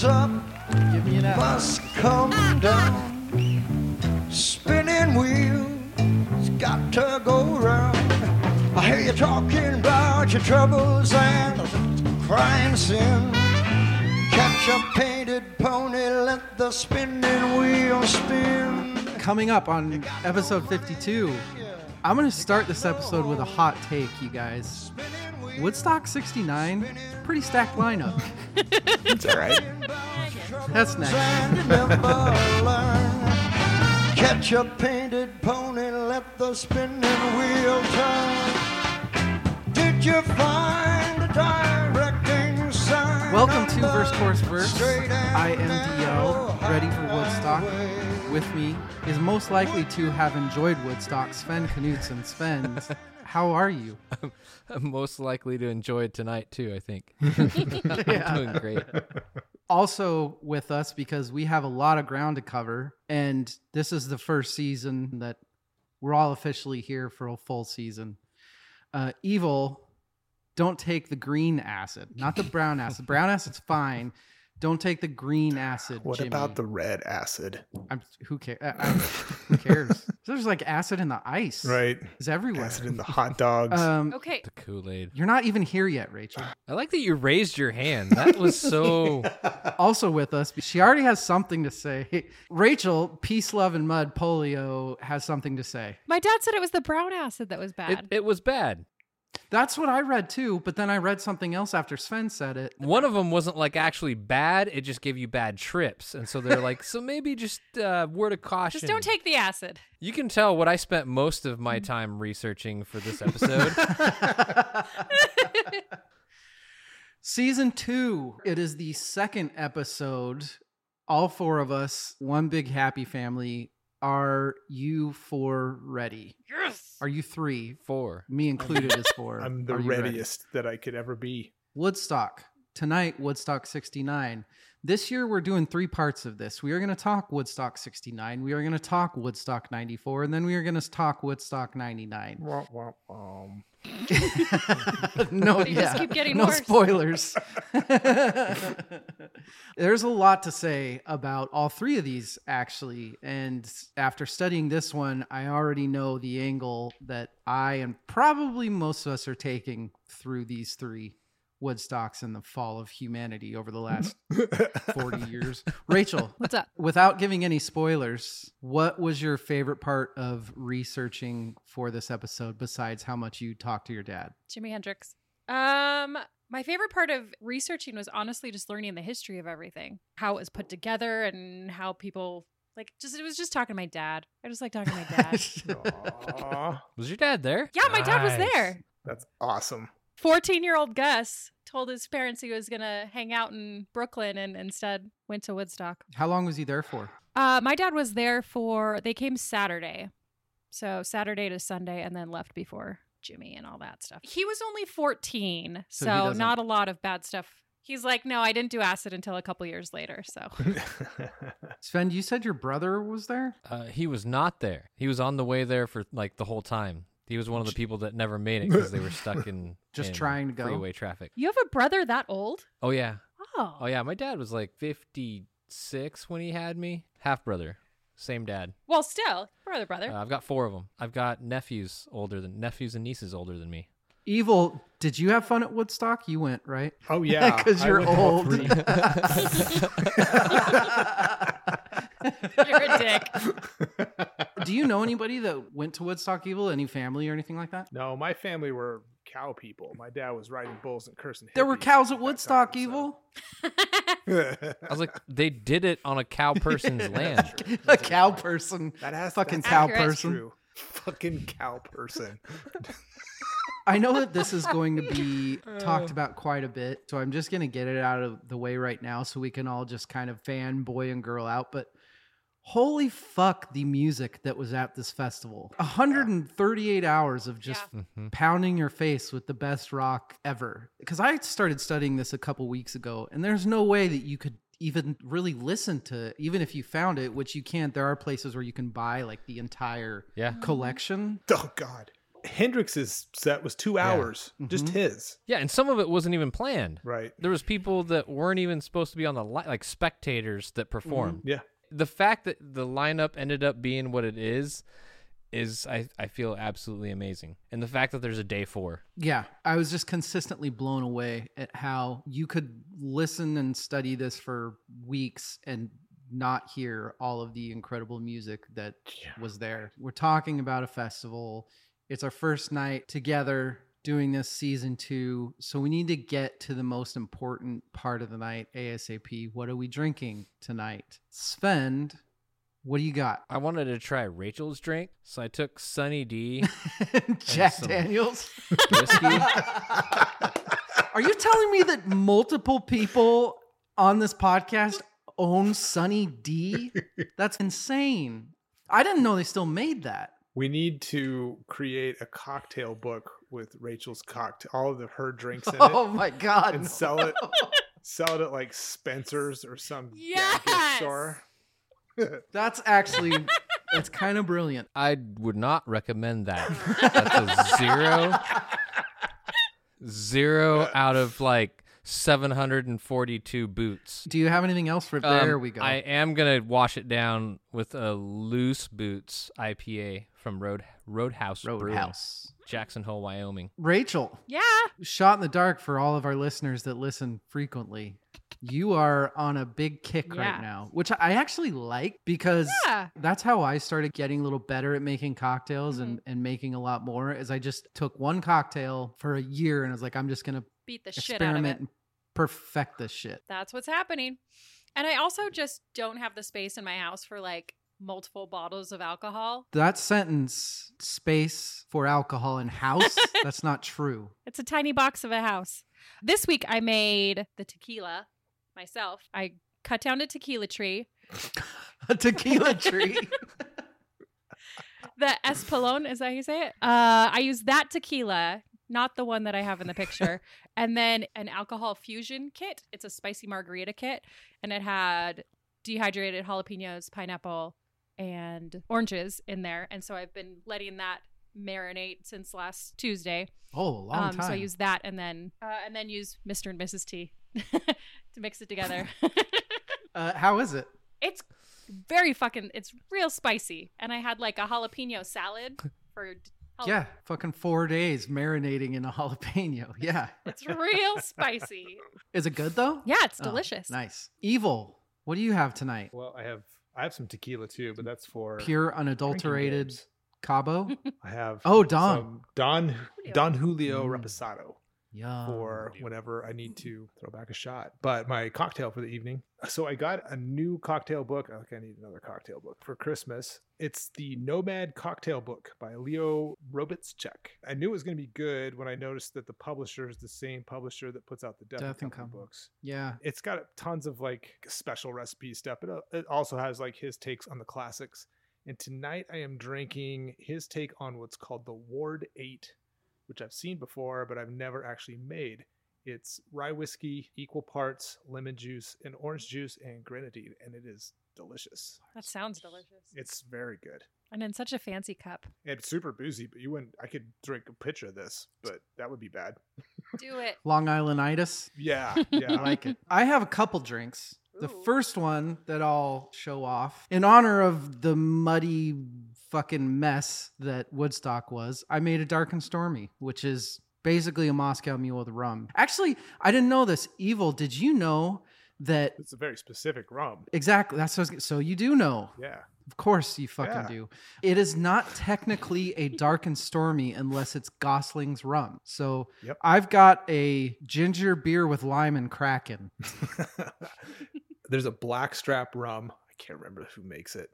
goes up Give me an F. must come down. Spinning wheels got to go round. I hear you talking about your troubles and crime sin. Catch a painted pony, let the spinning wheel spin. Coming up on episode 52, I'm going to start this episode with a hot take, you guys. Woodstock 69, pretty stacked lineup. It's all right. That's next. And you never learn. Catch a painted pony, let the spinning wheel turn. Did you find a directing sign? Welcome to on the Verse Course Verse. straight I am DL, ready for Woodstock. With me is most likely to have enjoyed Woodstock, Svend Knutson. Svend, how are you? I'm most likely to enjoy it tonight too. I think. I'm doing great. also with us because we have a lot of ground to cover and this is the first season that we're all officially here for a full season uh, evil don't take the green acid not the brown acid brown acid's fine don't take the green acid What Jimmy. about the red acid? I'm, who cares who cares there's like acid in the ice Right. it's everywhere Acid in the hot dogs. um, Okay. The Kool Aid. you're not even here yet rachel I like that you raised your hand. That was so. also with us. She already has something to say. Rachel, Peace, Love, and Mud, Pollio, has something to say. My dad said it was the brown acid that was It, bad. it was bad. That's what I read too, but then I read something else after Svend said it. One of them wasn't like actually bad. It just gave you bad trips, and so they're like, so maybe just uh, word of caution. Just don't take the acid. You can tell what I spent most of my time researching for this episode. Season two. It is the second episode. All four of us, one big happy family. Are you four ready? Yes. Are you three? Four. Me included is four. I'm the Are you ready? readiest that I could ever be. Woodstock. Tonight, Woodstock 69. This year, we're doing three parts of this. We are going to talk Woodstock 69. We are going to talk Woodstock 94. And then we are going to talk Woodstock 99. Wah, wah, um. no, yeah. just keep getting no worse. spoilers. There's a lot to say about all three of these, actually. And after studying this one, I already know the angle that I and probably most of us are taking through these three Woodstocks and the fall of humanity over the last 40 years. Rachel, What's up? without giving any spoilers, what was your favorite part of researching for this episode besides how much you talked to your dad? Jimi Hendrix. Um, my favorite part of researching was honestly just learning the history of everything, how it was put together, and how people like. Just it was just talking to my dad. I just like talking to my dad. Was your dad there? yeah, my dad was there. that's awesome. 14 year old Gus told his parents he was going to hang out in Brooklyn and instead went to Woodstock. How long was he there for? Uh, my dad was there for, they came Saturday. So Saturday to Sunday and then left before Jimi and all that stuff. He was only 14, So so, doesn't- not a lot of bad stuff. He's like, no, I didn't do acid until a couple years later. So Svend, you said your brother was there? Uh, he was not there. He was on the way there for like the whole time. He was one of the people that never made it because they were stuck in Just in trying to go? freeway traffic. you have a brother that old? Oh yeah, Oh. oh yeah. My dad was like fifty six when he had me. Half brother, same dad. Well, still, brother, brother. Uh, I've got four of them. I've got nephews older than nephews and nieces older than me. Evil, did you have fun at Woodstock? You went, right? Oh yeah, Because you're went to all old. Three. You're a dick. Do you know anybody that went to Woodstock Evil? Any family or anything like that? no, my family were cow people. My dad was riding bulls and cursing. There were cows at Woodstock time, so- Evil? I was like, they did it on a cow person's land. A cow person. That has Fucking cow accurate. person. True. Fucking cow person. I know that this is going to be uh. talked about quite a bit, so I'm just going to get it out of the way right now so we can all just kind of fan boy and girl out. But holy fuck, the music that was at this festival 138 hours of just Mhm. pounding your face with the best rock ever. Because I started studying this a couple weeks ago, and there's no way that you could even really listen to, even if you found it, which you can't. There are places where you can buy like the entire Yeah. collection. Oh God. Hendrix's set was two hours, just Mhm. his. Yeah, and some of it wasn't even planned. Right. There was people that weren't even supposed to be on the li- like spectators that performed. Yeah. The fact that the lineup ended up being what it is is I I feel absolutely amazing. And the fact that there's a day 4. Yeah, I was just consistently blown away at how you could listen and study this for weeks and not hear all of the incredible music that was there. We're talking about a festival. It's our first night together doing this season two. So we need to get to the most important part of the night ASAP. What are we drinking tonight? Svend, what do you got? I wanted to try Rachel's drink, so I took Sunny D Jack Daniels. whiskey. Are you telling me that multiple people on this podcast own Sunny D? That's insane. I didn't know they still made that. We need to create a cocktail book with Rachel's cocktail, all of the, her drinks in it. Oh my god. and sell it, sell it at like Spencer's or some damn gift Yes! store. That's actually that's kind of brilliant. I would not recommend that. That's a zero, zero Zero out of like 742 boots. Do you have anything else for Um, there we go. I am gonna wash it down with a loose boots IPA from Road Roadhouse Brewing, Roadhouse. Jackson Hole, Wyoming. Rachel, Yeah. shot in the dark for all of our listeners that listen frequently. You are on a big kick Yeah. right now, which I actually like because Yeah. that's how I started getting a little better at making cocktails and, Mm-hmm. and making a lot more. Is I just took one cocktail for a year and I was like, I'm just gonna Beat the shit out of it. and perfect this shit. That's what's happening. And I also just don't have the space in my house for like multiple bottles of alcohol. That sentence, space for alcohol in house, that's not true. It's a tiny box of a house. This week I made the tequila myself. I cut down a tequila tree. A tequila tree. The Espolón, is that how you say it? Uh, I used that tequila, not the one that I have in the picture. and then an alcohol fusion kit. It's a spicy margarita kit. And it had dehydrated jalapenos, pineapple, and oranges in there. And so I've been letting that marinate since last Tuesday. Oh, a long um, time. So I use that and then uh, and then use Mr. and Mrs. T to mix it together. uh, how is it? it's very fucking. It's real spicy, and I had like a jalapeno salad for. jal- Yeah, fucking four days marinating in a jalapeno. Yeah. it's real spicy. Is it good though? Yeah, it's Oh, delicious. nice. Evil. What do you have tonight? Well, I have I have some tequila too, but that's for Pure unadulterated. Cabo? I have Oh, Don. some Don Julio. Don Julio Mm. Reposado Yeah. for whenever I need to throw back a shot. But my cocktail for the evening. So I got a new cocktail book. I think I need another cocktail book for Christmas. It's the Nomad Cocktail Book by Leo Robitschek. I knew it was going to be good when I noticed that the publisher is the same publisher that puts out the Death, Death and and Company Company. books. Yeah. It's got tons of like special recipe stuff. It, uh, it also has like his takes on the classics. And tonight I am drinking his take on what's called the Ward 8, which I've seen before, but I've never actually made. It's rye whiskey, equal parts lemon juice and orange juice and grenadine, and it is delicious. That sounds delicious. It's very good. And in such a fancy cup. It's super boozy, but you wouldn't. I could drink a pitcher of this, but that would be bad. Do it. Long Islanditis. Yeah, yeah, I like it. I have a couple drinks. The Ooh. first one that I'll show off in honor of the muddy fucking mess that Woodstock was, I made a dark and stormy, which is basically a Moscow mule with rum. Actually, I didn't know this. Evil, did you know that it's a very specific rum. exactly that's what I was, so you do know. Yeah. Of course you fucking Yeah. do. It is not technically a dark and stormy unless it's Gosling's rum. So Yep. I've got a ginger beer with lime and kraken. There's a blackstrap rum. I can't remember who makes it.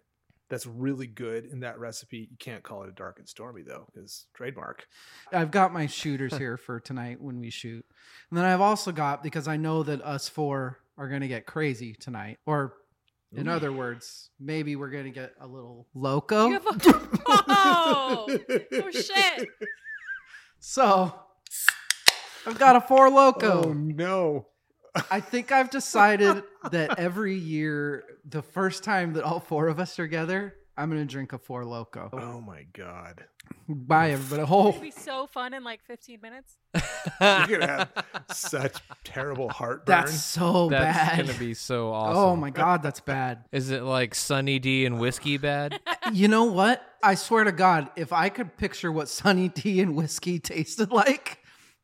That's really good in that recipe. You can't call it a dark and stormy though, because trademark. I've got my shooters here for tonight when we shoot. And then I've also got because I know that us four are going to get crazy tonight or in Ooh. other words, maybe we're going to get a little loco. You have a- oh, oh shit. So I've got a four loco. Oh no. I think I've decided that every year, the first time that all four of us are together, I'm gonna drink a Four Loco. Oh my god. Bye, everybody. It'd Oh, be so fun in like 15 minutes. You're gonna have such terrible heartburn. that's so bad. That's bad. gonna be so awesome. Oh my god, that's bad. Is it like Sunny D and whiskey bad? You know what? I swear to God, if I could picture what Sunny D and whiskey tasted like,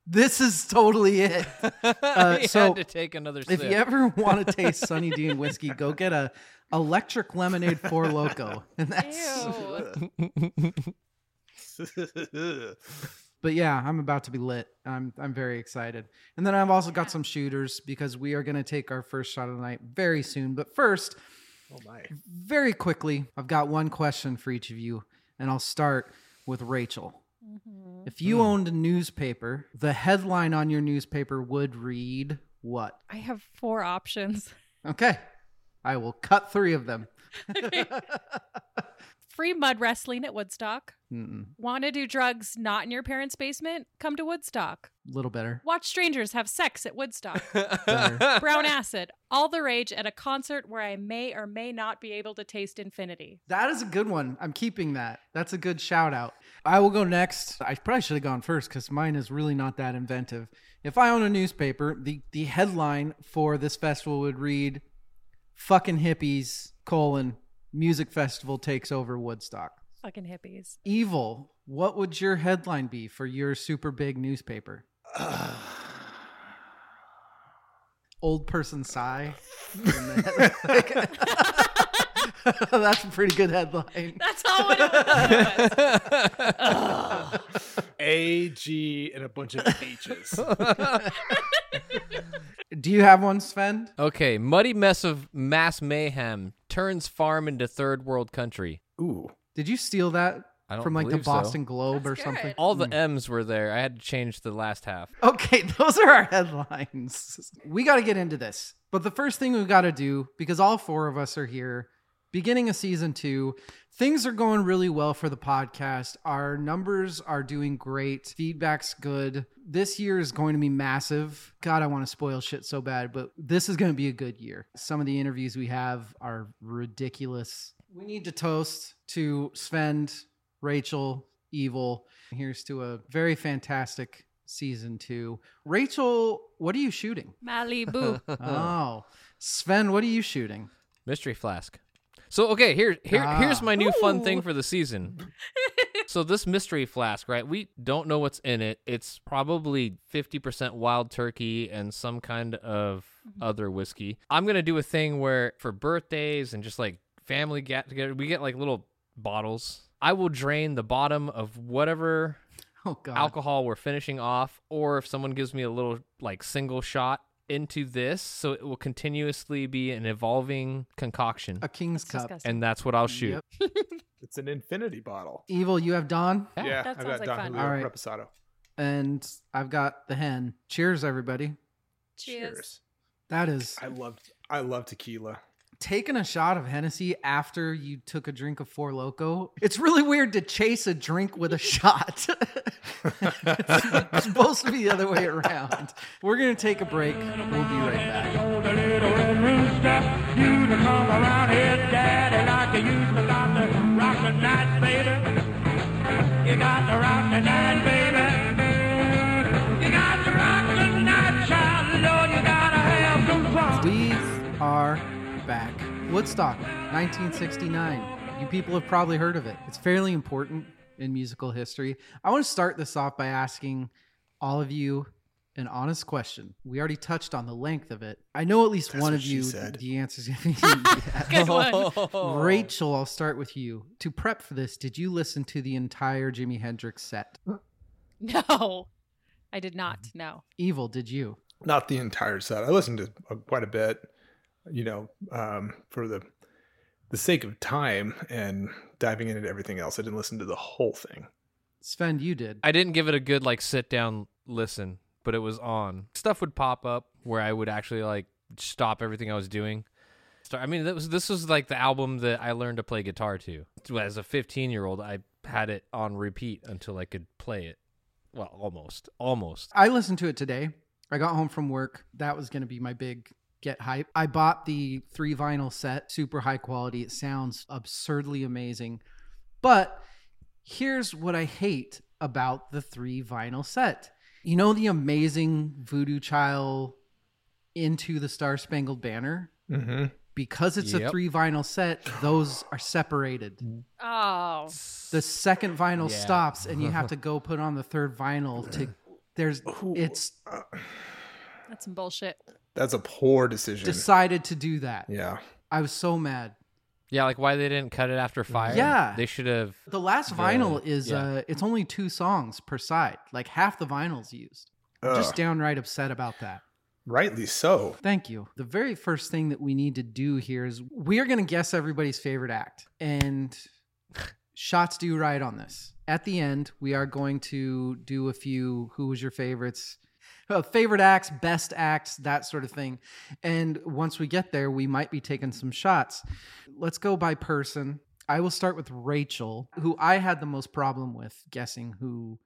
this is totally it. Uh, he so had to take another sip. If you ever want to taste Sunny D and whiskey, go get a electric lemonade Four Loco, and that's. Ew. But yeah, I'm about to be lit. I'm I'm very excited. And then I've also got some shooters because we are going to take our first shot of the night very soon. But first, oh my. very quickly, I've got one question for each of you, and I'll start with Rachel. Mhm. If you hmm. owned a newspaper, the headline on your newspaper would read what? I have four options. Okay. I will cut three of them. Free mud wrestling at Woodstock. Want to do drugs not in your parents' basement? Come to Woodstock. A little better. Watch strangers have sex at Woodstock. Brown acid. All the rage at a concert where I may or may not be able to taste infinity. That is a good one. I'm keeping that. That's a good shout out. I will go next. I probably should have gone first because mine is really not that inventive. If I own a newspaper, the, the headline for this festival would read Fucking hippies, colon, music festival takes over Woodstock. Fucking hippies. Evil, what would your headline be for your super big newspaper? Old person sigh. And the head- That's a pretty good headline. That's all what it was. A, G, and a bunch of H's. Do you have one, Svend? okay, muddy mess of mass mayhem turns farm into third world country. Ooh. Did you steal that I don't from like the believe so. Boston Globe That's or something? good. All Hmm. the M's were there. I had to change the last half. Okay, those are our headlines. We got to get into this. But the first thing we've got to do, because all four of us are here, beginning of season two, things are going really well for the podcast. Our numbers are doing great. Feedback's good. This year is going to be massive. God, I want to spoil shit so bad, but this is going to be a good year. Some of the interviews we have are ridiculous. We need to toast to Svend, Rachel, Evil. Here's to a very fantastic season two. Rachel, what are you shooting? Malibu. Oh, Svend, what are you shooting? Mystery flask. So okay, here here here's Ah. my new fun thing for the season. so this mystery flask, right? We don't know what's in it. It's probably 50% wild turkey and some kind of other whiskey. I'm going to do a thing where for birthdays and just like family get together, we get like little bottles. I will drain the bottom of whatever Oh alcohol we're finishing off, or if someone gives me a little like single shot into this, so it will continuously be an evolving concoction, a king's That's cup. disgusting. and that's what I'll shoot. Yep. It's an infinity bottle. Evil, you have Don, Yeah. Yeah, That I've sounds got like Don fun. Julio All right. Reposado. and I've got the hen. Cheers, everybody. Cheers. That is I love I love tequila. Taking a shot of Hennessy after you took a drink of Four Loco. It's really weird to chase a drink with a shot. it's supposed to be the other way around. We're gonna take a break. We'll be right back. Woodstock, 1969. You people have probably heard of it. It's fairly important in musical history. I want to start this off by asking all of you an honest question. We already touched on the length of it. I know at least That's one of you said. the answers yes. Good one. Rachel, I'll start with you. To prep for this, did you listen to the entire Jimi Hendrix set? No, I did not. No. Evil, did you? Not the entire set. I listened to uh, quite a bit, you know, um, for the the sake of time and diving into everything else. I didn't listen to the whole thing. Svend, you did. I didn't give it a good like sit down listen, but it was on. Stuff would pop up where I would actually like stop everything I was doing. Start, I mean, that was this was like the album that I learned to play guitar to. As a 15 year old, I had it on repeat until I could play it. Well, almost, almost. I listened to it today. I got home from work. That was going to be my big get hype. I bought the three vinyl set, super high quality. It sounds absurdly amazing. But here's what I hate about the three vinyl set. You know the amazing Voodoo Child into the Star Spangled Banner? Mm-hmm. Because it's a three vinyl set, those are separated. Oh, The second vinyl Yeah. stops and you have to go put on the third vinyl to there's it's that's some bullshit. That's a poor decision. decided to do that. yeah. I was so mad. Yeah, like why they didn't cut it after fire? Yeah. they should have. The last The- vinyl is yeah. uh it's only two songs per side. Like half the vinyl's used. I'm just downright upset about that. rightly so. Thank you. The very first thing that we need to do here is we are going to guess everybody's favorite act. And shots do right on this. At the end, we are going to do a few who was your favorites, favorite acts, best acts, that sort of thing. And once we get there, we might be taking some shots. Let's go by person. I will start with Rachel, who I had the most problem with guessing who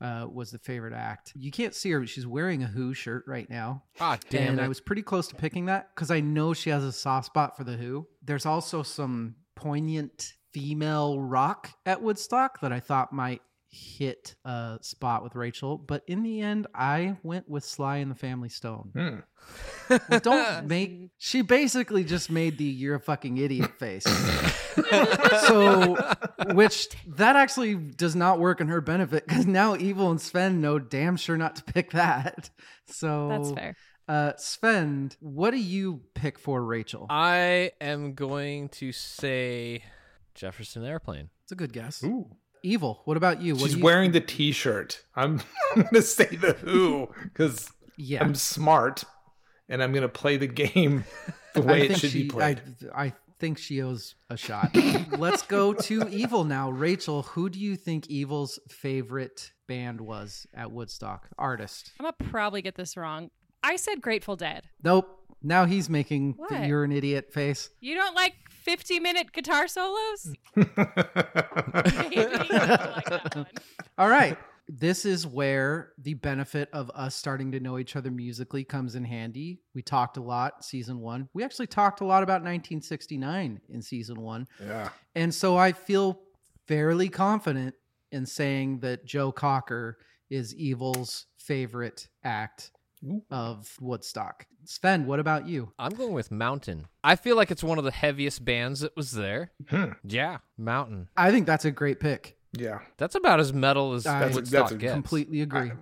uh, was the favorite act. You can't see her, but she's wearing a Who shirt right now Ah, damn and it! I was pretty close to picking that because I know she has a soft spot for the Who. There's also some poignant female rock at Woodstock that I thought might hit a spot with Rachel, but in the end, I went with Sly and the Family Stone. Hmm. Well, don't make. She basically just made the "you're a fucking idiot" face. so, which that actually does not work in her benefit because now Evil and Svend know damn sure not to pick that. So That's fair. uh, Svend, what do you pick for Rachel? I am going to say Jefferson Airplane. It's a good guess. Ooh. Evil, what about you? What She's you wearing the T-shirt. I'm, I'm gonna say the Who because Yeah, I'm smart and I'm gonna play the game the way I it think should she, be played. I, I think she owes a shot. Let's go to Evil now. Rachel, who do you think Evil's favorite band was at Woodstock? Artist. I'm gonna probably get this wrong. I said Grateful Dead. Nope. Now he's making the you're an idiot face. You don't like 50 minute guitar solos? Like. All right. This is where the benefit of us starting to know each other musically comes in handy. We talked a lot season one. We actually talked a lot about 1969 in season one. yeah. And so I feel fairly confident in saying that Joe Cocker is Evil's favorite act Ooh. of Woodstock. Svend, what about you? I'm going with Mountain. I feel like it's one of the heaviest bands that was there. Hmm. Yeah, Mountain. I think that's a great pick. Yeah. That's about as metal as I- Woodstock that's a gets. Completely agree.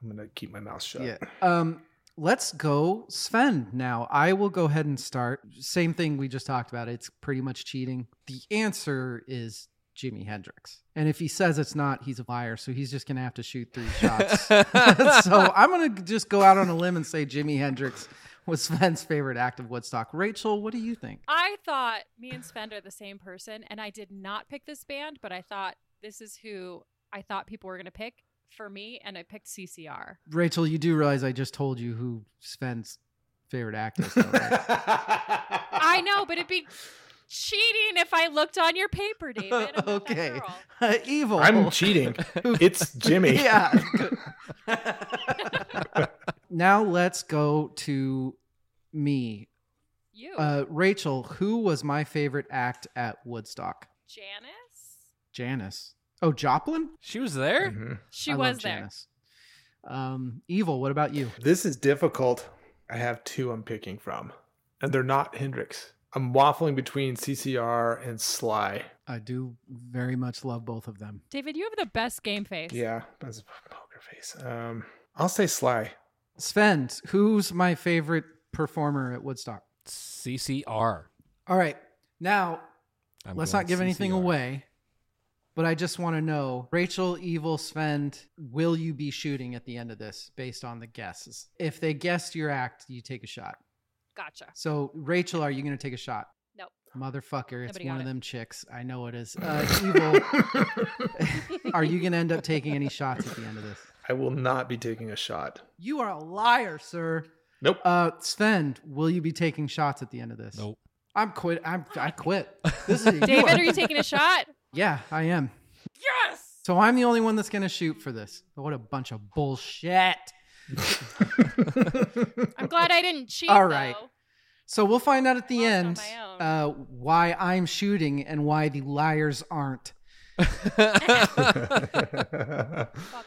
I'm gonna keep my mouth shut. Yeah. Um, let's go Svend now. I will go ahead and start. Same thing we just talked about. It's pretty much cheating. The answer is Jimi Hendrix. And if he says it's not, he's a liar. So he's just gonna have to shoot three shots. so I'm gonna just go out on a limb and say Jimi Hendrix was Svend's favorite act of Woodstock. Rachel, what do you think? I thought me and Svend are the same person, and I did not pick this band, but I thought this is who I thought people were going to pick for me, and I picked CCR. Rachel, you do realize I just told you who Svend's favorite act is, though, right? I know, but it'd be cheating if I looked on your paper, David. I'm okay. Uh, evil. I'm cheating. It's Jimi. yeah. now let's go to me. You, Uh, Rachel, who was my favorite act at Woodstock? Janis. Janis. Oh, Joplin? She was there? Mhm. She I was love there. Janis. Um, Evil, what about you? This is difficult. I have two I'm picking from, and they're not Hendrix. I'm waffling between CCR and Sly. I do very much love both of them. David, you have the best game face. Yeah, that's a poker face. Um, I'll say Sly. Svend, who's my favorite performer at Woodstock? CCR. All right. Now, I'm let's not give anything away, but I just want to know Rachel, Evil, Sven, will you be shooting at the end of this based on the guesses? If they guessed your act, you take a shot. Gotcha. So, Rachel, are you going to take a shot? Nope. Motherfucker, it's Nobody one got of it. them chicks. I know it is. Uh, Evil, are you going to end up taking any shots at the end of this? I will not be taking a shot. You are a liar, sir. Nope. Uh, Svend, will you be taking shots at the end of this? Nope. I'm quit. I'm I quit. This is David, are you taking a shot? Yeah, I am. Yes. So I'm the only one that's going to shoot for this. What a bunch of bullshit. I'm glad I didn't cheat. All right. though. So we'll find out at the end uh, why I'm shooting and why the liars aren't. Fuck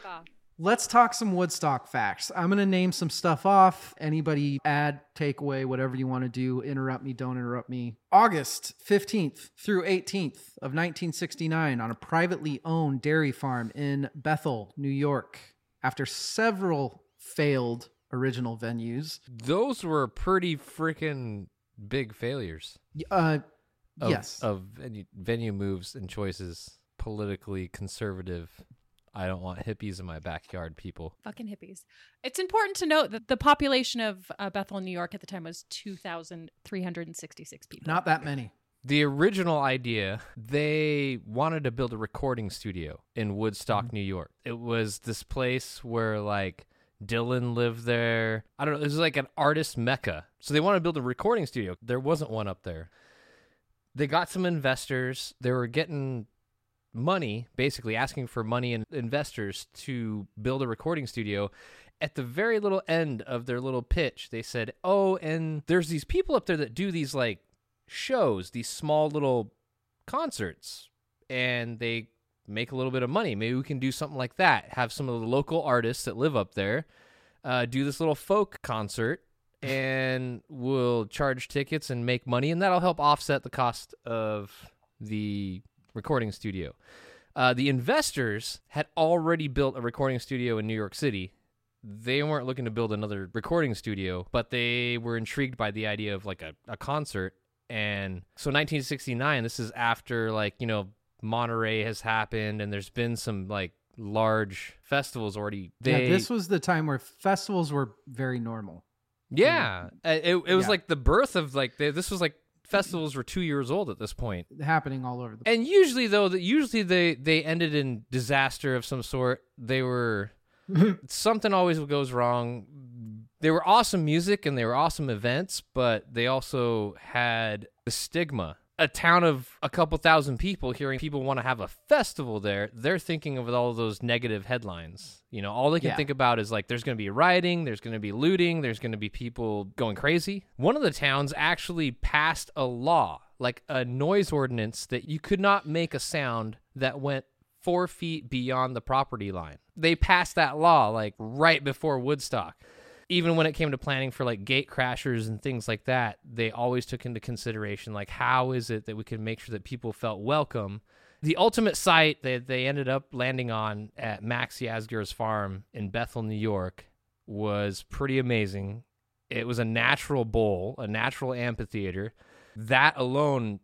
off. Let's talk some Woodstock facts. I'm going to name some stuff off. Anybody add, take away, whatever you want to do. Interrupt me, don't interrupt me. August 15th through 18th of 1969 on a privately owned dairy farm in Bethel, New York. After several failed original venues, Those were pretty freaking big failures. uh, Of, yes. Of venue, venue moves and choices, politically conservative. I don't want hippies in my backyard, people. Fucking hippies. It's important to note that the population of uh, Bethel, New York at the time was 2,366 people. Not that many. The original idea, they wanted to build a recording studio in Woodstock, New York. It was this place where like Dylan lived there. I don't know, it was like an artist mecca. So they wanted to build a recording studio. There wasn't one up there. They got some investors. They were getting money, basically asking for money and investors to build a recording studio. At the very little end of their little pitch, they said, "Oh, and there's these people up there that do these like shows, these small little concerts, and they make a little bit of money. Maybe we can do something like that. Have some of the local artists that live up there uh, do this little folk concert, and we'll charge tickets and make money, and that'll help offset the cost of the recording studio. Uh, the investors had already built a recording studio in New York City. They weren't looking to build another recording studio, but they were intrigued by the idea of like a, a concert. And so 1969, this is after like, you know, Monterey has happened and there's been some like large festivals already. They, yeah, this was the time where festivals were very normal. yeah, Uh, it, it was Yeah. like the birth of like, they, this was like festivals were two years old at this point. happening all over the And usually though, that usually they they ended in disaster of some sort. They were something always goes wrong. They were awesome music and they were awesome events, but they also had the stigma. A town of a couple thousand people hearing people want to have a festival there, they're thinking of all those negative headlines. You know, all they can Yeah. think about is like there's going to be rioting, there's going to be looting, there's going to be people going crazy. One of the towns actually passed a law, like a noise ordinance, that you could not make a sound that went four feet beyond the property line. They passed that law like right before Woodstock. Even when it came to planning for like gate crashers and things like that, they always took into consideration like how is it that we can make sure that people felt welcome. The ultimate site that they ended up landing on at Max Yasgur's farm in Bethel, New York, was pretty amazing. It was a natural bowl, a natural amphitheater. That alone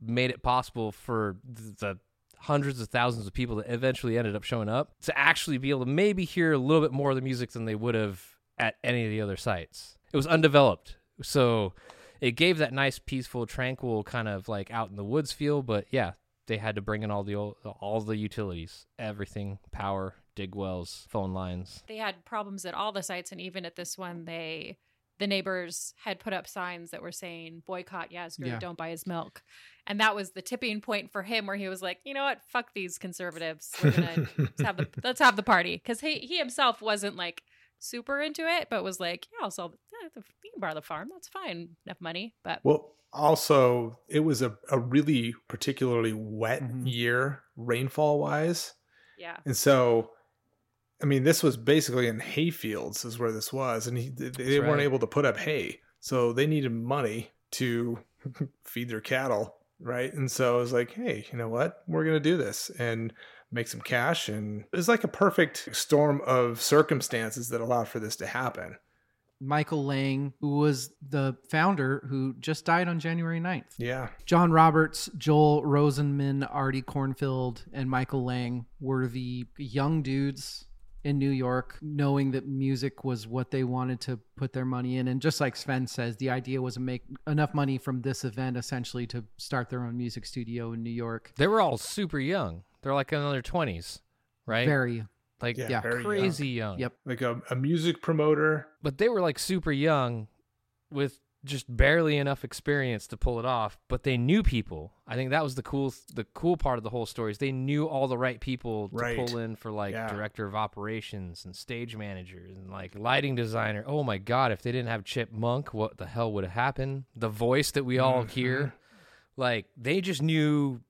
made it possible for the hundreds of thousands of people that eventually ended up showing up to actually be able to maybe hear a little bit more of the music than they would have at any of the other sites. It was undeveloped. So it gave that nice, peaceful, tranquil kind of like out in the woods feel. But yeah, they had to bring in all the old, all the utilities, everything, power, dig wells, phone lines. They had problems at all the sites, and even at this one, they the neighbors had put up signs that were saying boycott Yasgur, Yeah. don't buy his milk. And that was the tipping point for him where he was like, you know what, fuck these conservatives. We're gonna let's have the let's have the party. Because he he himself wasn't like super into it, but was like, yeah, I'll sell yeah, the, you can borrow the farm. That's fine. Enough money. But Well, also, it was a, a really particularly wet Mhm. year, rainfall wise. yeah. And so, I mean, this was basically in hay fields, is where this was. And he, they, they weren't right. able to put up hay. So they needed money to feed their cattle. Right. And so I was like, hey, you know what? We're going to do this and make some cash. And it was like a perfect storm of circumstances that allowed for this to happen. Michael Lang, who was the founder, who just died on January 9th. Yeah. John Roberts, Joel Rosenman, Artie Kornfeld, and Michael Lang were the young dudes in New York, knowing that music was what they wanted to put their money in. And just like Svend says, the idea was to make enough money from this event essentially to start their own music studio in New York. They were all super young. They're like in their 20s, right? Very, like Yeah, Yeah, very young. crazy young. Yep. Like a, a music promoter. But they were like super young with just barely enough experience to pull it off, but they knew people. I think that was the cool the cool part of the whole story is they knew all the right people to Right. pull in for like Yeah. director of operations and stage managers and like lighting designer. Oh my god, if they didn't have Chip Monck, what the hell would have happened? The voice that we all Mm-hmm. hear, like they just knew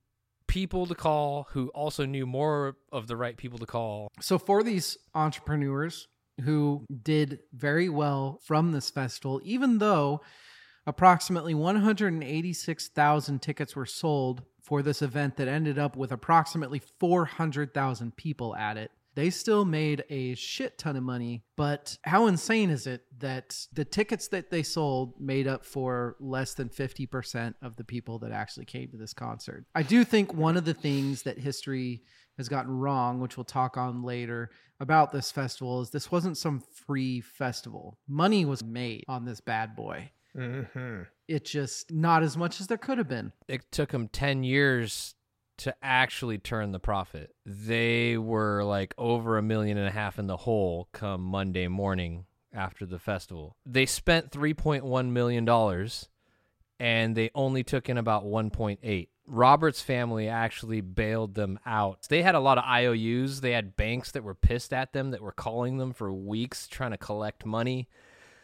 people to call who also knew more of the right people to call. So for these entrepreneurs who did very well from this festival, even though approximately 186,000 tickets were sold for this event that ended up with approximately 400,000 people at it. They still made a shit ton of money, but how insane is it that the tickets that they sold made up for less than 50% of the people that actually came to this concert? I do think one of the things that history has gotten wrong, which we'll talk on later about this festival, is this wasn't some free festival. Money was made on this bad boy. Mm-hmm. It just not as much as there could have been. it took them 10 years to actually turn the profit. They were like over a million and a half in the hole come Monday morning after the festival. They spent 3.1 million dollars and they only took in about 1.8. Robert's family actually bailed them out. They had a lot of IOUs. They had banks that were pissed at them that were calling them for weeks trying to collect money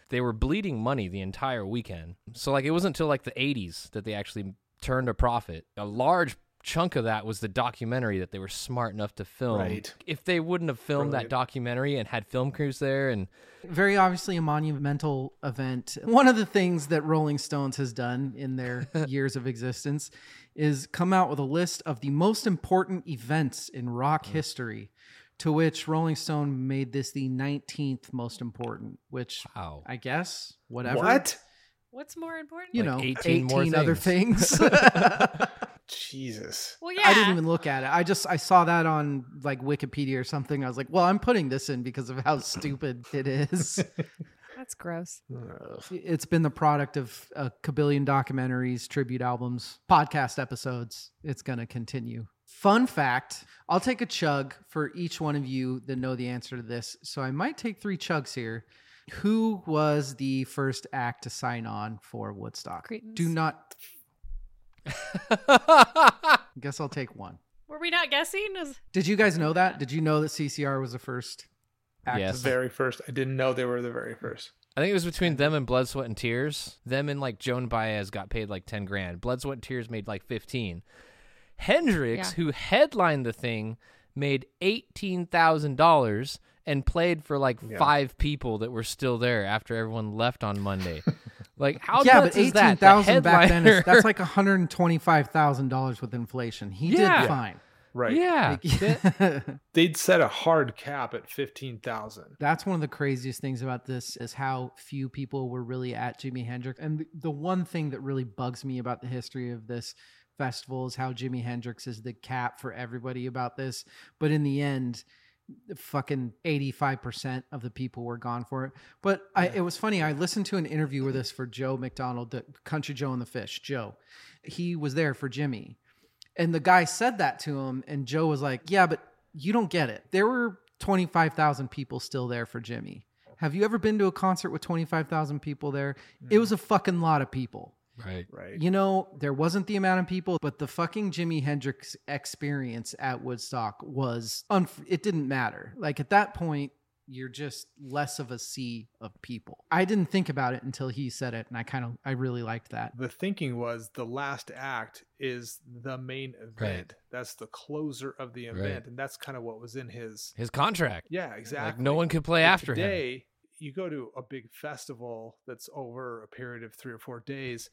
they were bleeding money the entire weekend. So like it wasn't until like the 80s that they actually turned a profit. A large chunk of that was the documentary that they were smart enough to film. Right. If they wouldn't have filmed that documentary and had film crews there and Very obviously a monumental event. One of the things that Rolling Stones has done in their years of existence is come out with a list of the most important events in rock mm. history, to which Rolling Stone made this the 19th most important, which wow. I guess, whatever. What? What's more important? You Like know, 18 18, more other things. things. Jesus. well, yeah. I didn't even look at it. I just I saw that on like Wikipedia or something. I was like, well, I'm putting this in because of how stupid it is. That's gross. It's been the product of a kabillion documentaries, tribute albums, podcast episodes. It's going to continue. Fun fact I'll take a chug for each one of you that know the answer to this. So I might take three chugs here. Who was the first act to sign on for Woodstock? Cretins. Do not. Guess I'll take one. Were we not guessing? Is- Did you guys know that? Did you know that CCR was the first act? Yes. The very first. I didn't know they were the very first. I think it was between them and Blood, Sweat, and Tears. Them and like Joan Baez got paid like 10 grand. Blood, Sweat, and Tears made like 15. Hendrix, Yeah. who headlined the thing, made $18,000 and played for like Yeah. five people that were still there after everyone left on Monday. like, how yeah, but is that? eighteen The thousand back then is, that's like one hundred and twenty five thousand dollars with inflation. He Yeah. did fine. Right. yeah. They'd set a hard cap at 15,000. That's one of the craziest things about this is how few people were really at Jimi Hendrix. And the- the one thing that really bugs me about the history of this festival is how Jimi Hendrix is the cap for everybody about this. But in the end, fucking 85% of the people were gone for it. But I, it was funny. I listened to an interview with this for Joe McDonald, the Country Joe and the Fish. Joe, he was there for Jimi. And the guy said that to him, and Joe was like, Yeah, but you don't get it. There were 25,000 people still there for Jimi. Have you ever been to a concert with 25,000 people there? It mm. was a fucking lot of people. Right. Right. You know, there wasn't the amount of people, but the fucking Jimi Hendrix experience at Woodstock was, unf- it didn't matter. Like at that point, you're just less of a sea of people. I didn't think about it until he said it, and I kind of, I really liked that. the thinking was the last act is the main event. That's the closer of the event. Right. And that's kind of what was in his. His contract. Yeah, exactly. Like, no one could play But after him. today, you go to a big festival that's over a period of three or four days.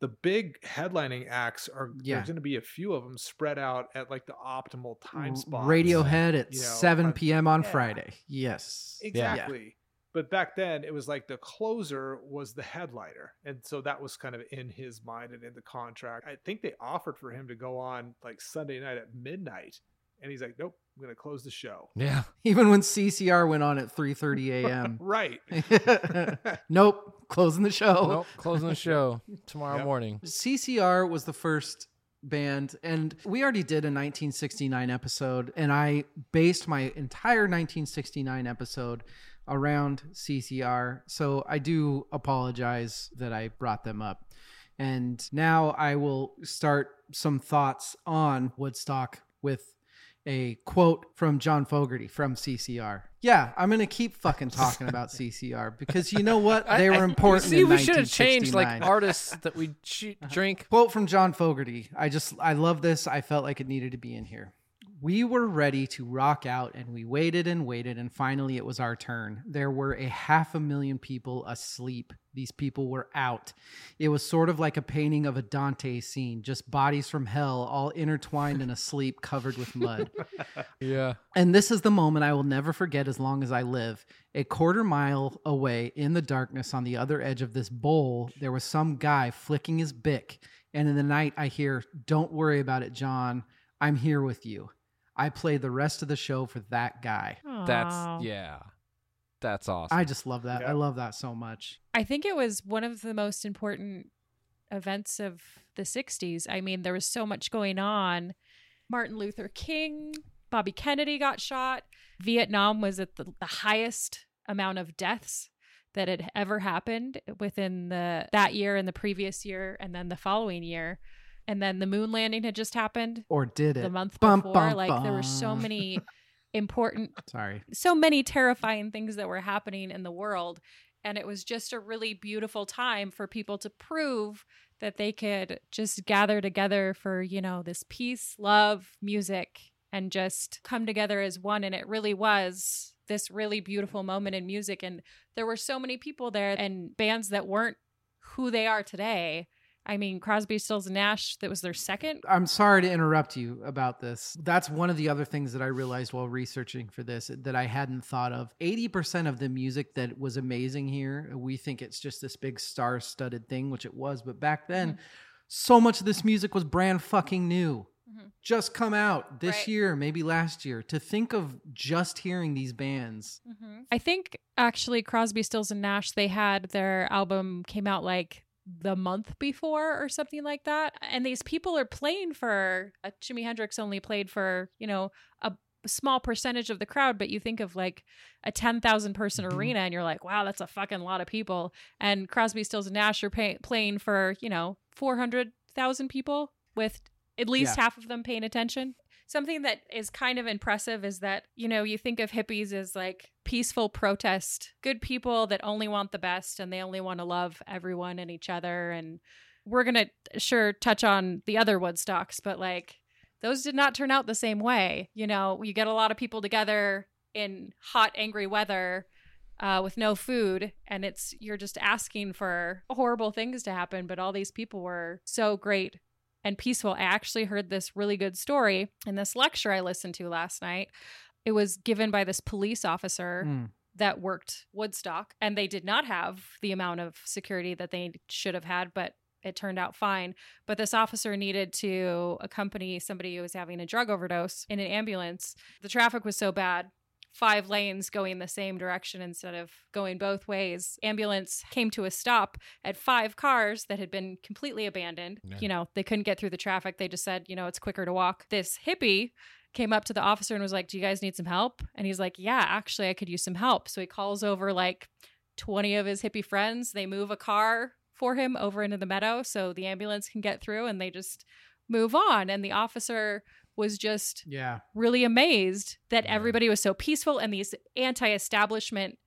The big headlining acts are Yeah. there's going to be a few of them spread out at like the optimal time spots. Radiohead at you know, 7 on- p.m. on yeah. Friday. Yes. Exactly. But back then, it was like the closer was the headliner. And so that was kind of in his mind and in the contract. I think they offered for him to go on like Sunday night at midnight. And he's like, nope, I'm going to close the show. Yeah. Even when CCR went on at 3:30 a.m. right. nope, closing the show. Nope. Closing the show tomorrow Yep. morning. CCR was the first band. And we already did a 1969 episode, and I based my entire 1969 episode around CCR. So I do apologize that I brought them up. And now I will start some thoughts on Woodstock with a quote from John Fogerty from CCR. Yeah, I'm gonna keep fucking talking about CCR because you know what? They were important. See, in we should have changed like artists that we ch- drink. Quote from John Fogerty. I just I love this. I felt like it needed to be in here. We were ready to rock out and we waited and waited and finally it was our turn. There were a half a million people asleep. These people were out. It was sort of like a painting of a Dante scene, just bodies from hell all intertwined and asleep covered with mud. Yeah. And this is the moment I will never forget as long as I live. A quarter mile away in the darkness on the other edge of this bowl, there was some guy flicking his Bic. And in the night, I hear, Don't worry about it, John. I'm here with you. I play the rest of the show for that guy. Aw. That's yeah. That's awesome. I just love that. I love that so much. I think it was one of the most important events of the 60s. I mean, there was so much going on. Martin Luther King, Bobby Kennedy got shot. Vietnam was at the, the highest amount of deaths that had ever happened within the that year and the previous year and then the following year. And then the moon landing had just happened Or did it? the month Bum, before. bum, like there were so many important Sorry. so many terrifying things that were happening in the world. And it was just a really beautiful time for people to prove that they could just gather together for, you know, this peace, love, music, and just come together as one. And it really was this really beautiful moment in music. And there were so many people there and bands that weren't who they are today. I mean, Crosby, Stills, and Nash, that was their second. I'm sorry to interrupt you about this. That's one of the other things that I realized while researching for this that I hadn't thought of. 80% of the music that was amazing here, we think it's just this big star studded thing, which it was. But back then, so much of this music was brand fucking new. Mhm. Just come out this Right. year, maybe last year. To think of just hearing these bands. I think actually Crosby, Stills, and Nash, they had their album came out like the month before or something like that. And these people are playing for uh, Jimi Hendrix only played for, you know, a small percentage of the crowd, but you think of like a 10,000 person Mhm. arena and you're like, wow, that's a fucking lot of people. And Crosby, Stills, and Nash are pay- playing for, you know, 400,000 people with at least Yeah. half of them paying attention something that is kind of impressive is that you know you think of hippies as like peaceful protest good people that only want the best and they only want to love everyone and each other. And we're gonna sure touch on the other woodstocks but like those did not turn out the same way. You know you get a lot of people together in hot angry weather uh, with no food and it's you're just asking for horrible things to happen but all these people were so great and peaceful. I actually heard this really good story in this lecture I listened to last night. It was given by this police officer Mm. that worked Woodstock, and they did not have the amount of security that they should have had, but it turned out fine. But this officer needed to accompany somebody who was having a drug overdose in an ambulance. The traffic was so bad. Five lanes going the same direction instead of going both ways. Ambulance came to a stop at five cars that had been completely abandoned. Yeah. You know, they couldn't get through the traffic. They just said, you know, it's quicker to walk. This hippie came up to the officer and was like, Do you guys need some help? And he's like, Yeah, actually, I could use some help. So he calls over like 20 of his hippie friends. They move a car for him over into the meadow so the ambulance can get through and they just move on. And the officer was just Yeah. really amazed that Yeah. everybody was so peaceful and these anti-establishment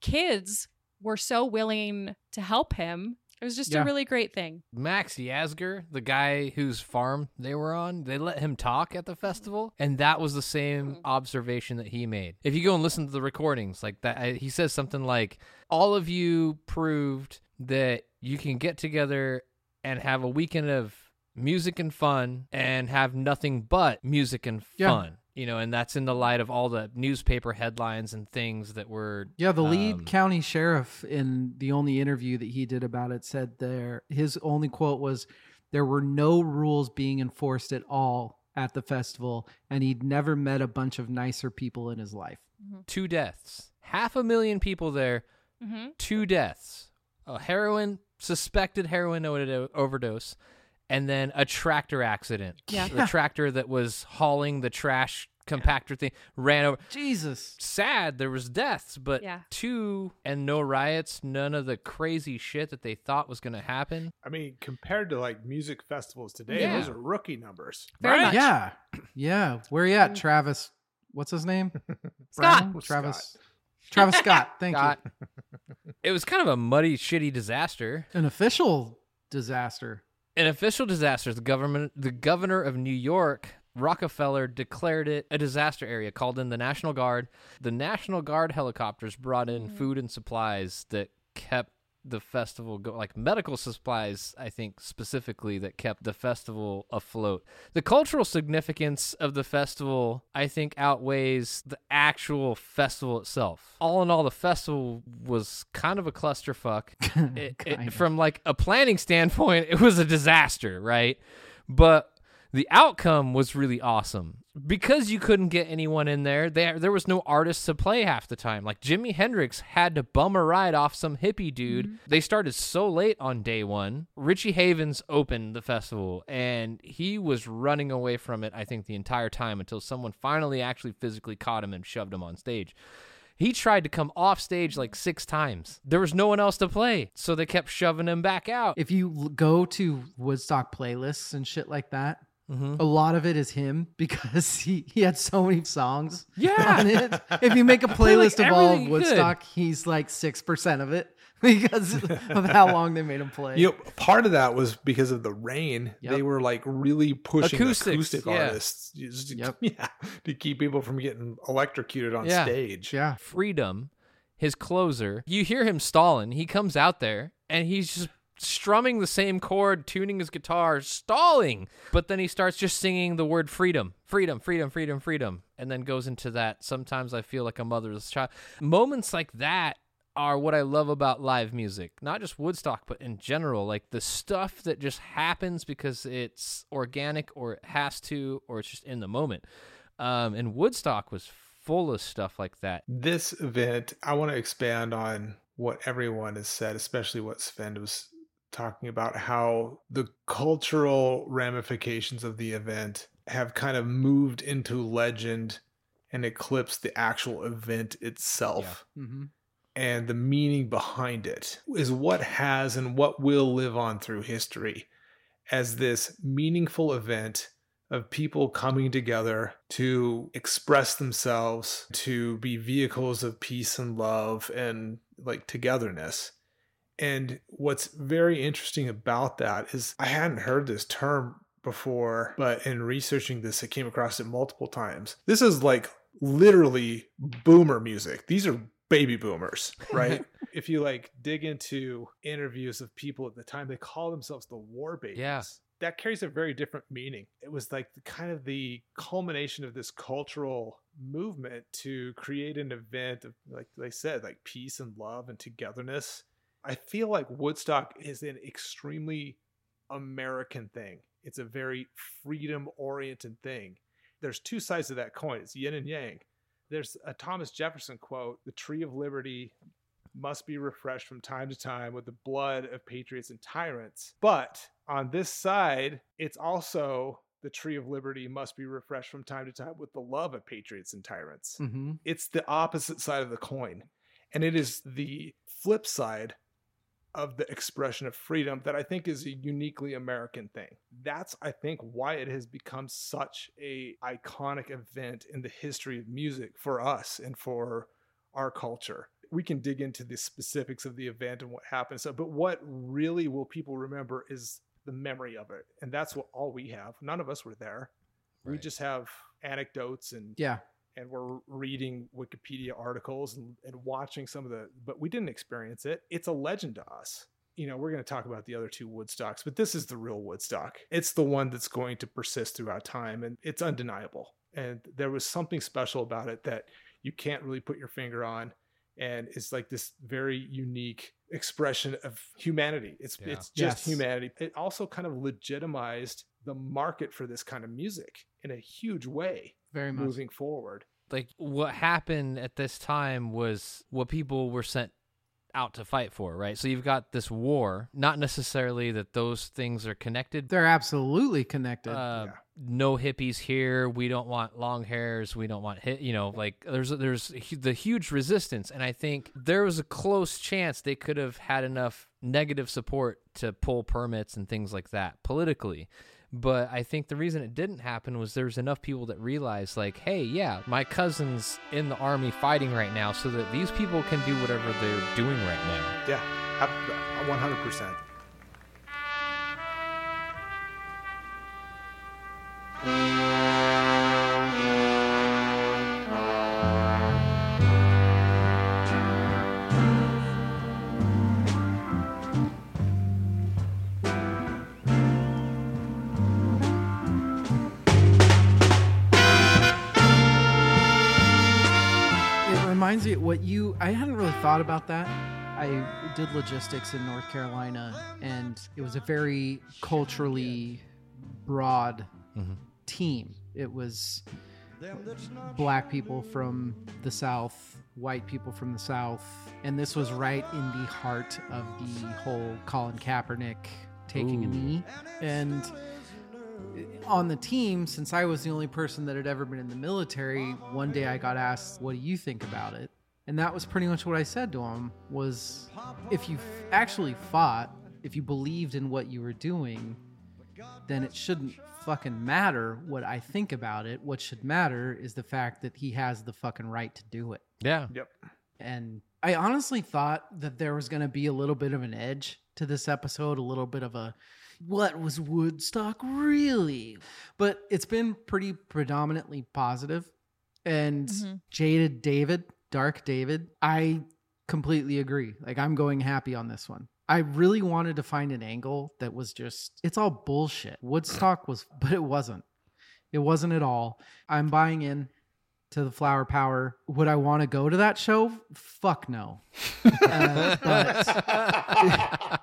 kids were so willing to help him. It was just Yeah. a really great thing. Max Yasgur, the guy whose farm they were on, they let him talk at the festival, and that was the same mm-hmm. observation that he made. If you go and listen to the recordings, like that, he says something like, "All of you proved that you can get together and have a weekend of music and fun, and have nothing but music and Yeah. fun." You know, and that's in the light of all the newspaper headlines and things that were Yeah, the lead um, county sheriff in the only interview that he did about it said there his only quote was there were no rules being enforced at all at the festival and he'd never met a bunch of nicer people in his life. two deaths, half a million people there. Mm-hmm. two deaths a heroin suspected heroin overdose and then a tractor accident. Yeah. The tractor that was hauling the trash compactor thing ran over. Jesus. Sad, there was deaths, but Yeah. two and no riots, none of the crazy shit that they thought was going to happen. I mean, compared to like music festivals today, Yeah. those are rookie numbers. Very Right. much. Yeah. Yeah. Where you at, mm. Travis? What's his name? Scott. Brown? Travis. Travis Scott. Thank Got- you. It was kind of a muddy, shitty disaster. An official disaster. An official disaster. The government, the governor of New York, Rockefeller, declared it a disaster area. Called in the National Guard. The National Guard helicopters brought in mm. food and supplies that kept the festival go like medical supplies i think specifically that kept the festival afloat. The cultural significance of the festival i think outweighs the actual festival itself. All in all the festival was kind of a clusterfuck. It, it, from like a planning standpoint, it was a disaster, right? But the outcome was really awesome because you couldn't get anyone in there. There, there was no artists to play half the time. Like Jimi Hendrix had to bum a ride off some hippie dude. Mm-hmm. They started so late on day one. Richie Havens opened the festival, and he was running away from it. I think the entire time until someone finally actually physically caught him and shoved him on stage. He tried to come off stage like six times. There was no one else to play, so they kept shoving him back out. If you go to Woodstock playlists and shit like that, Mhm. a lot of it is him because he, he had so many songs Yeah. on it. If you make a Play, like, playlist of all everything of he. Woodstock, he's like 6% of it because of how long they made him play. You know, part of that was because of the rain. Yep. They were like really pushing Acoustics, acoustic yeah. artists just to, Yep. yeah, to keep people from getting electrocuted on Yeah. stage. Yeah. Freedom, his closer, you hear him stalling. He comes out there and he's just strumming the same chord, tuning his guitar, stalling. But then he starts just singing the word freedom, freedom, freedom, freedom, freedom, and then goes into that. Sometimes I feel like a motherless child. Moments like that are what I love about live music. Not just Woodstock, but in general. Like the stuff that just happens because it's organic or it has to, or it's just in the moment. Um, and Woodstock was full of stuff like that. This event, I want to expand on what everyone has said, especially what Svend was talking about, how the cultural ramifications of the event have kind of moved into legend and eclipsed the actual event itself. hmm and the meaning behind it is what has and what will live on through history as this meaningful event of people coming together to express themselves, to be vehicles of peace and love and like togetherness. And what's very interesting about that is I hadn't heard this term before, but in researching this, I came across it multiple times. This is like literally boomer music. These are baby boomers, right? if you like dig into interviews of people at the time, they call themselves the war babies. Yeah. That carries a very different meaning. It was like the, kind of the culmination of this cultural movement to create an event of, like they said, like peace and love and togetherness. I feel like Woodstock is an extremely American thing. It's a very freedom oriented thing. There's two sides to that coin. It's yin and yang there's a Thomas Jefferson quote The tree of liberty must be refreshed from time to time with the blood of patriots and tyrants. But on this side, it's also the tree of liberty must be refreshed from time to time with the love of patriots and tyrants. hmm It's the opposite side of the coin. And it is the flip side of the expression of freedom that I think is a uniquely American thing. That's I think why it has become such a iconic event in the history of music for us and for our culture. We can dig into the specifics of the event and what happened. So, but what really will people remember is the memory of it. And that's what all we have. None of us were there. We just have anecdotes and Yeah. And we're reading Wikipedia articles and, and watching some of the, but we didn't experience it. It's a legend to us. You know, we're going to talk about the other two Woodstocks, but this is the real Woodstock. It's the one that's going to persist throughout time and it's undeniable. And there was something special about it that you can't really put your finger on. And it's like this very unique expression of humanity. It's Yeah. it's just Yes. humanity. It also kind of legitimized the market for this kind of music in a huge way Very much. moving forward. like what happened at this time was what people were sent out to fight for, right? So you've got this war, not necessarily that those things are connected. They're absolutely connected. Uh, Yeah. No hippies here. We don't want long hairs. We don't want hit. You know, like there's there's the huge resistance, and I think there was a close chance they could have had enough negative support to pull permits and things like that politically. But I think the reason it didn't happen was there's enough people that realized, like, hey, yeah, my cousin's in the army fighting right now, so that these people can do whatever they're doing right now. Yeah, 100%. It what you I hadn't really thought about that. I did logistics in North Carolina and it was a very culturally broad mm-hmm. team. It was black people from the south, white people from the south, and this was right in the heart of the whole Colin Kaepernick taking a knee. And on the team, since I was the only person that had ever been in the military, one day I got asked, "What do you think about it?" And that was pretty much what I said to him was if you f- actually fought, if you believed in what you were doing, then it shouldn't fucking matter what I think about it. What should matter is the fact that he has the fucking right to do it. Yeah. Yep. And I honestly thought that there was going to be a little bit of an edge to this episode, a little bit of a what was Woodstock really? But it's been pretty predominantly positive. And Mhm. Jaded David, Dark David, I completely agree. Like I'm going happy on this one. I really wanted to find an angle that was just it's all bullshit. Woodstock was but it wasn't. It wasn't at all. I'm buying in to the Flower Power. Would I want to go to that show? Fuck no. Uh, but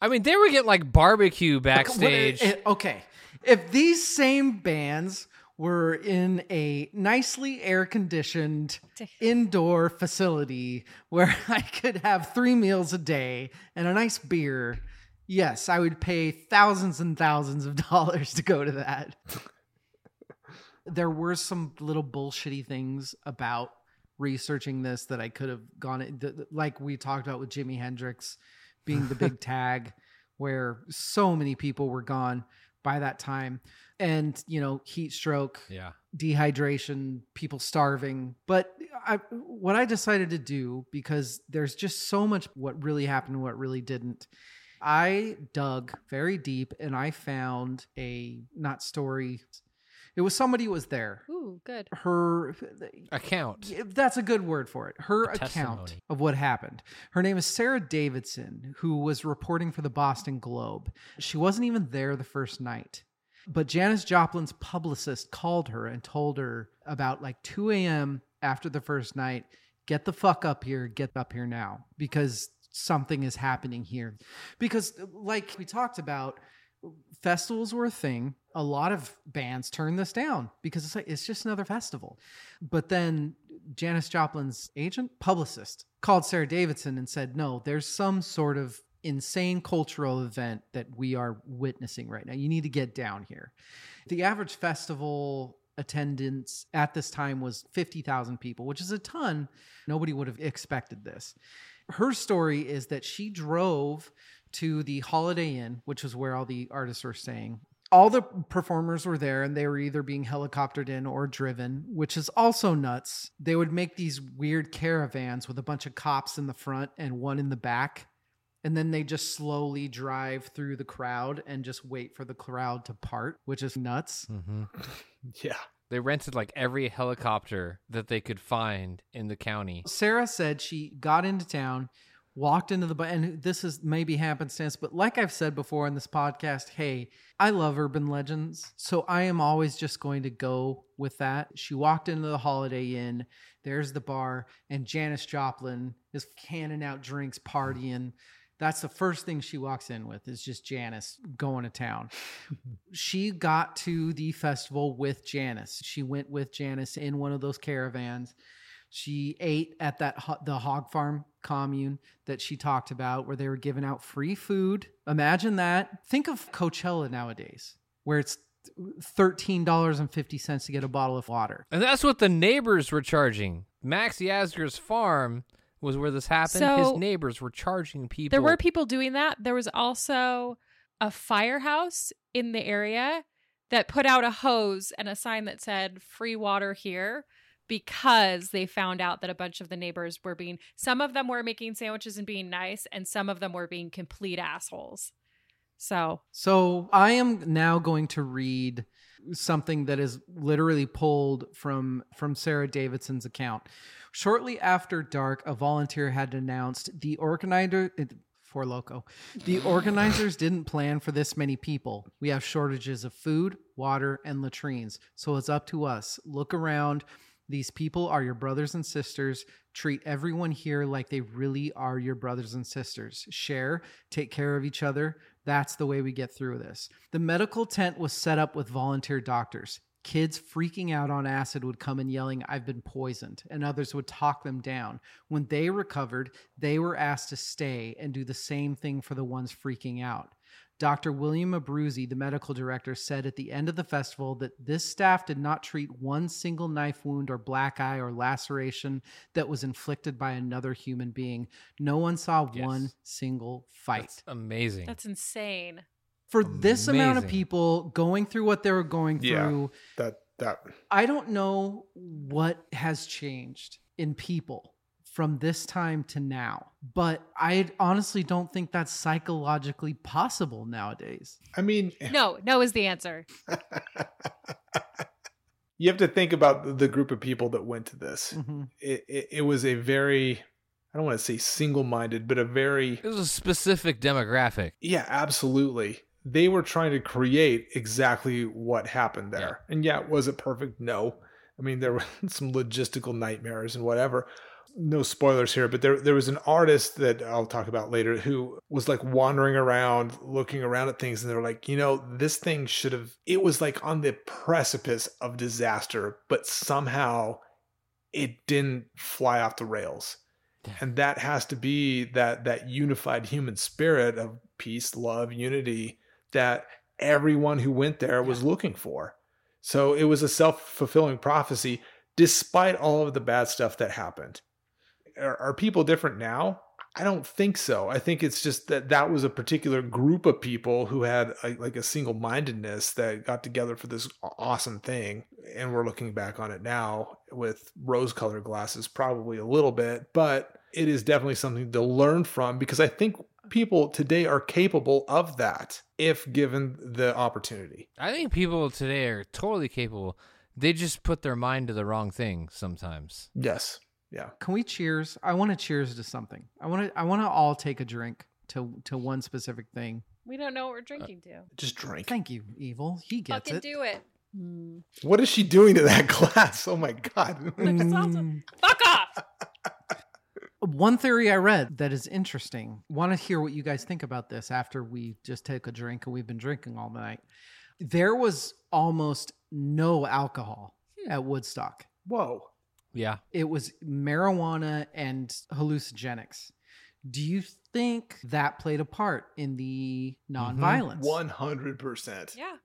I mean, they were getting like barbecue What- backstage. eh, okay. If these same bands were in a nicely air conditioned indoor facility where I could have three meals a day and a nice beer, yes, I would pay thousands and thousands of dollars to go to that. there were some little bullshitty things about researching this that I could have gone like we talked about with Jimi Hendrix being the big tag where so many people were gone by that time and you know heat stroke yeah. dehydration, people starving. But I, what I decided to do, because there's just so much what really happened and what really didn't, I dug very deep and I found a not story. It was somebody who was there. Ooh, good. Her, Account. that's a good word for it. Her A account testimony. of what happened. Her name is Sara Davidson, who was reporting for the Boston Globe. She wasn't even there the first night. But Janis Joplin's publicist called her and told her about like 2 a.m. after the first night, get the fuck up here, get up here now, because something is happening here. Because, like we talked about, festivals were a thing. A lot of bands turned this down because it's like it's just another festival. But then Janis Joplin's agent, publicist, called Sara Davidson and said, "No, there's some sort of insane cultural event that we are witnessing right now. You need to get down here." The average festival attendance at this time was 50,000 people, which is a ton. Nobody would have expected this. Her story is that she drove to the Holiday Inn, which was where all the artists were staying. All the performers were there and they were either being helicoptered in or driven, which is also nuts. They would make these weird caravans with a bunch of cops in the front and one in the back. And then they just slowly drive through the crowd and just wait for the crowd to part, which is nuts. Mm-hmm. Yeah. They rented like every helicopter that they could find in the county. Sara said she got into town, walked into the bu- and this is maybe happenstance, but like I've said before in this podcast, hey, I love urban legends, so I am always just going to go with that. She walked into the Holiday Inn. There's the bar, and Janis Joplin is canning out drinks, partying. That's the first thing she walks in with is just Janis going to town. she got to the festival with Janis. She went with Janis in one of those caravans. She ate at that ho- the hog farm commune that she talked about, where they were giving out free food. Imagine that. Think of Coachella nowadays, where it's thirteen dollars and fifty cents to get a bottle of water. And that's what the neighbors were charging. Max Yasgur's farm was where this happened. His neighbors were charging people. There were people doing that. There was also a firehouse in the area that put out a hose and a sign that said free water here because they found out that a bunch of the neighbors were being some of them were making sandwiches and being nice and some of them were being complete assholes. So, So I am now going to read something that is literally pulled from from Sara Davidson's account. Shortly after dark, a volunteer had announced the organizer for loco. The organizers didn't plan for this many people. We have shortages of food, water, and latrines. So it's up to us. Look around. These people are your brothers and sisters. Treat everyone here like they really are your brothers and sisters. Share, take care of each other. That's the way we get through this. The medical tent was set up with volunteer doctors. Kids freaking out on acid would come and yelling, I've been poisoned, and others would talk them down. When they recovered, they were asked to stay and do the same thing for the ones freaking out. Dr. William Abruzzi, the medical director, said at the end of the festival that this staff did not treat one single knife wound or black eye or laceration that was inflicted by another human being. No one saw Yes. one single fight. That's amazing. that's insane. For this amount of people going through what they were going Yeah. through, That that I don't know what has changed in people from this time to now, but I honestly don't think that's psychologically possible nowadays. I mean, No, no is the answer. you have to think about the group of people that went to this. Mhm. It, it, it was a very, I don't want to say single minded, but a very, it was a specific demographic. yeah, absolutely. They were trying to create exactly what happened there. And yeah, was it perfect? No. I mean, there were some logistical nightmares and whatever. No spoilers here, but there there was an artist that I'll talk about later who was like wandering around, looking around at things, and they're like, you know, this thing should have. It was like on the precipice of disaster, but somehow it didn't fly off the rails. And that has to be that that unified human spirit of peace love unity that everyone who went there was looking for. So it was a self-fulfilling prophecy despite all of the bad stuff that happened are, are people different now i don't think so i think it's just that that was a particular group of people who had a, like a single-mindedness that got together for this awesome thing and we're looking back on it now with rose-colored glasses probably a little bit but it is definitely something to learn from because i think people today are capable of that if given the opportunity I think people today are totally capable. They just put their mind to the wrong thing sometimes. yes yeah Can we cheers? I want to cheers to something. I want to I want to all take a drink to to one specific thing. We don't know what we're drinking to. just drink Thank you, Evil. He gets Fucking it. do it. Hmm. what is she doing to that glass oh my god Mm. Fuck off. One theory I read that is interesting. Want to hear what you guys think about this after we just take a drink and we've been drinking all night. There was almost no alcohol Hmm. at Woodstock. whoa Yeah. It was marijuana and hallucinogenics. Do you think that played a part in the mm-hmm. nonviolence? 100% Yeah.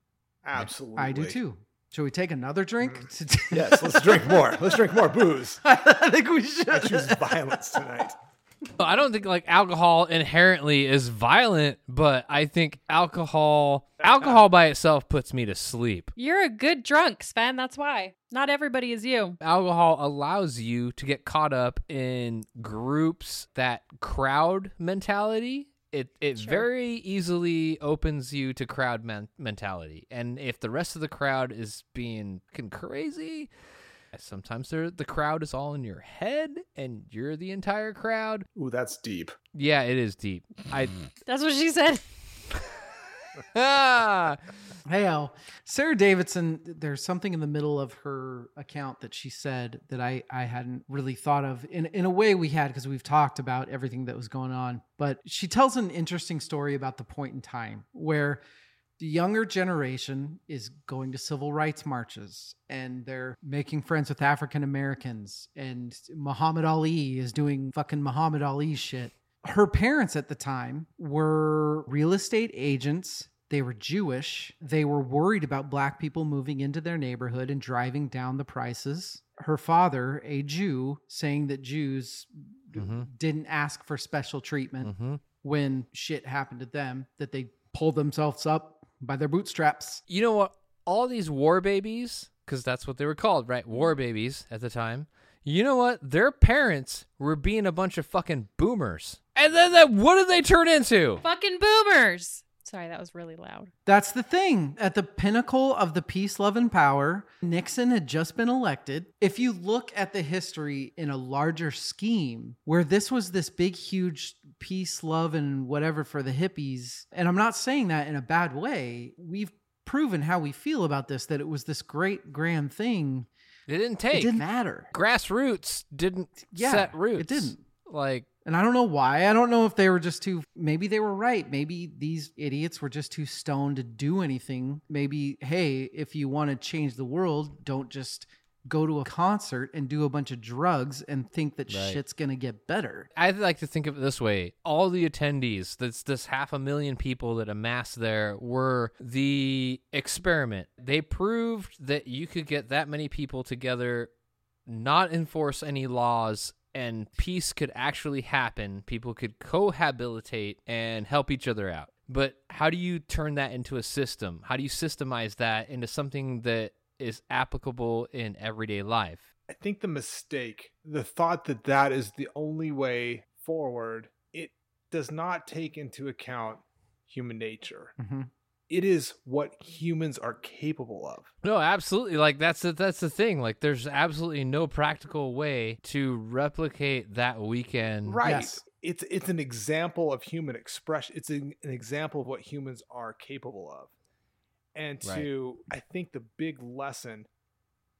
absolutely I do too. Should we take another drink? Mm. yes let's drink more let's drink more booze I think we should. i choose violence tonight I don't think like alcohol inherently is violent, but I think alcohol alcohol by itself puts me to sleep. You're a good drunk, Svend. That's why. Not everybody is you. Alcohol allows you to get caught up in groups that crowd mentality. It it Sure. very easily opens you to crowd men- mentality. And if the rest of the crowd is being crazy, sometimes they're, the crowd is all in your head and you're the entire crowd. Ooh, that's deep. Yeah, it is deep. I That's what she said. Ah, Hey, Al. Sara Davidson, there's something in the middle of her account that she said that I, I hadn't really thought of. In, in a way, we had because we've talked about everything that was going on. But she tells an interesting story about the point in time where the younger generation is going to civil rights marches and they're making friends with African Americans and Muhammad Ali is doing fucking Muhammad Ali shit. Her parents at the time were real estate agents. They were Jewish. They were worried about black people moving into their neighborhood and driving down the prices. Her father, a Jew, saying that Jews Mhm. didn't ask for special treatment hmm when shit happened to them, that they pulled themselves up by their bootstraps. You know what? All these war babies, because that's what they were called, right? War babies at the time. You know what? Their parents were being a bunch of fucking boomers. And then that, what did they turn into? Fucking boomers. Sorry, that was really loud. That's the thing. At the pinnacle of the peace, love, and power, Nixon had just been elected. If you look at the history in a larger scheme, where this was this big, huge peace, love, and whatever for the hippies, and I'm not saying that in a bad way, we've proven how we feel about this that it was this great, grand thing. It didn't take. It didn't matter. Grassroots didn't Yeah, set roots. it didn't. Like, And I don't know why. I don't know if they were just too, maybe they were right. Maybe these idiots were just too stoned to do anything. Maybe, hey, if you want to change the world, don't just go to a concert and do a bunch of drugs and think that Right. shit's going to get better. I like to think of it this way: all the attendees, that's this half a million people that amassed there, were the experiment. They proved that you could get that many people together, not enforce any laws, and peace could actually happen. People could cohabitate and help each other out. But how do you turn that into a system? How do you systemize that into something that is applicable in everyday life? I think the mistake, the thought that that is the only way forward, it does not take into account human nature. Mhm. It is what humans are capable of. No, absolutely. Like that's the, that's the thing. Like there's absolutely no practical way to replicate that weekend. Right. Yes. It's it's an example of human expression. It's an, an example of what humans are capable of. And Right. to I think the big lesson,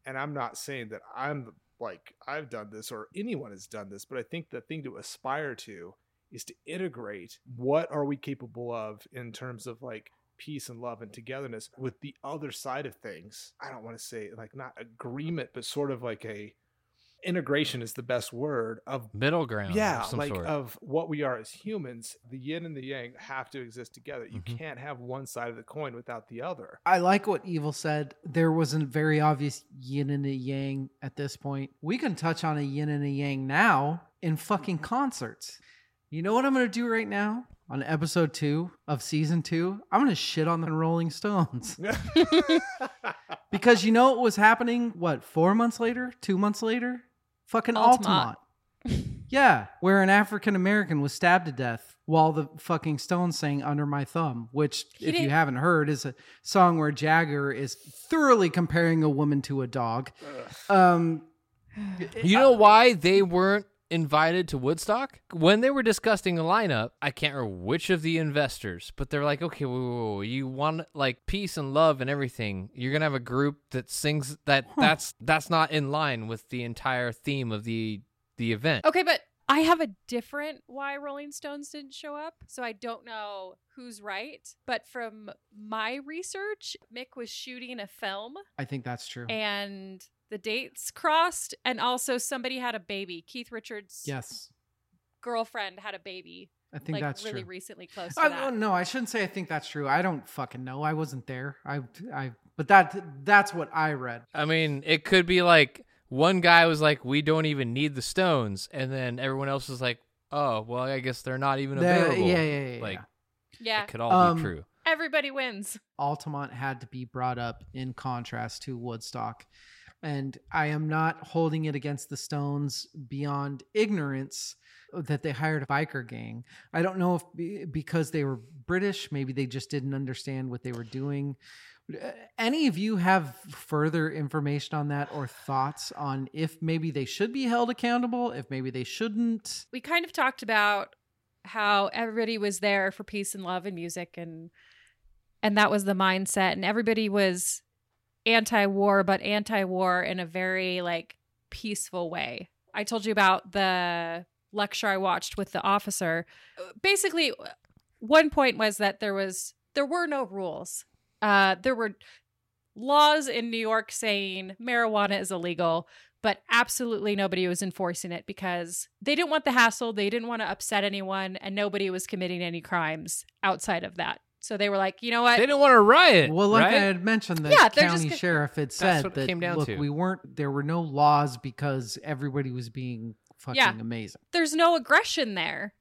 and I'm not saying that I'm like I've done this or anyone has done this, but I think the thing to aspire to is to integrate what are we capable of in terms of like peace and love and togetherness with the other side of things. I don't want to say like not agreement, but sort of like a integration is the best word of Middle ground. yeah of some like sort. of what we are as humans the yin and the yang have to exist together you Mhm. can't have one side of the coin without the other I like what Evil said. There was a very obvious yin and a yang at this point. We can touch on a yin and a yang now in fucking concerts. You know what I'm going to do right now? On episode two of season two, I'm going to shit on the Rolling Stones. because you know what was happening, what, four months later? Two months later? Fucking Altamont. Altamont. yeah, where an African American was stabbed to death while the fucking Stones sang Under My Thumb, which, He if you didn't- haven't heard, is a song where Jagger is thoroughly comparing a woman to a dog. Um, you know why they weren't invited to Woodstock? When they were discussing the lineup, I can't remember which of the investors, but they're like, okay, whoa, whoa, whoa, you want like peace and love and everything. You're gonna have a group that sings that that's that's not in line with the entire theme of the the event. Okay, but I have a different why Rolling Stones didn't show up. So I don't know who's right. But from my research, Mick was shooting a film I think that's true. and the dates crossed. And also, somebody had a baby. Keith Richards' yes, girlfriend had a baby, I think like that's really true. recently close to I, that. oh, no, I shouldn't say I think that's true. I don't fucking know. I wasn't there. I, I, but that that's what I read. I mean, it could be like one guy was like, "We don't even need the Stones," and then everyone else was like, "Oh, well, I guess they're not even The- available." yeah, yeah, yeah, Like yeah. yeah, it could all Um, be true. everybody wins. Altamont had to be brought up in contrast to Woodstock. And I am not holding it against the Stones beyond ignorance that they hired a biker gang. I don't know if be- because they were British, maybe they just didn't understand what they were doing. Uh, Any of you have further information on that or thoughts on if maybe they should be held accountable, if maybe they shouldn't? we kind of talked about how everybody was there for peace and love and music and and that was the mindset and everybody was anti-war but anti-war in a very like peaceful way. I told you about the lecture i watched with the officer. Basically one point was that there was there were no rules. Uh, there were laws in New York saying marijuana is illegal, but absolutely nobody was enforcing it because they didn't want the hassle, they didn't want to upset anyone, and nobody was committing any crimes outside of that. So they were like, you know what? They didn't want to riot. Well, like right? I had mentioned, the Yeah, they're county just- sheriff had said that came down look, to. we weren't there were no laws because everybody was being fucking Yeah. amazing. There's no aggression there.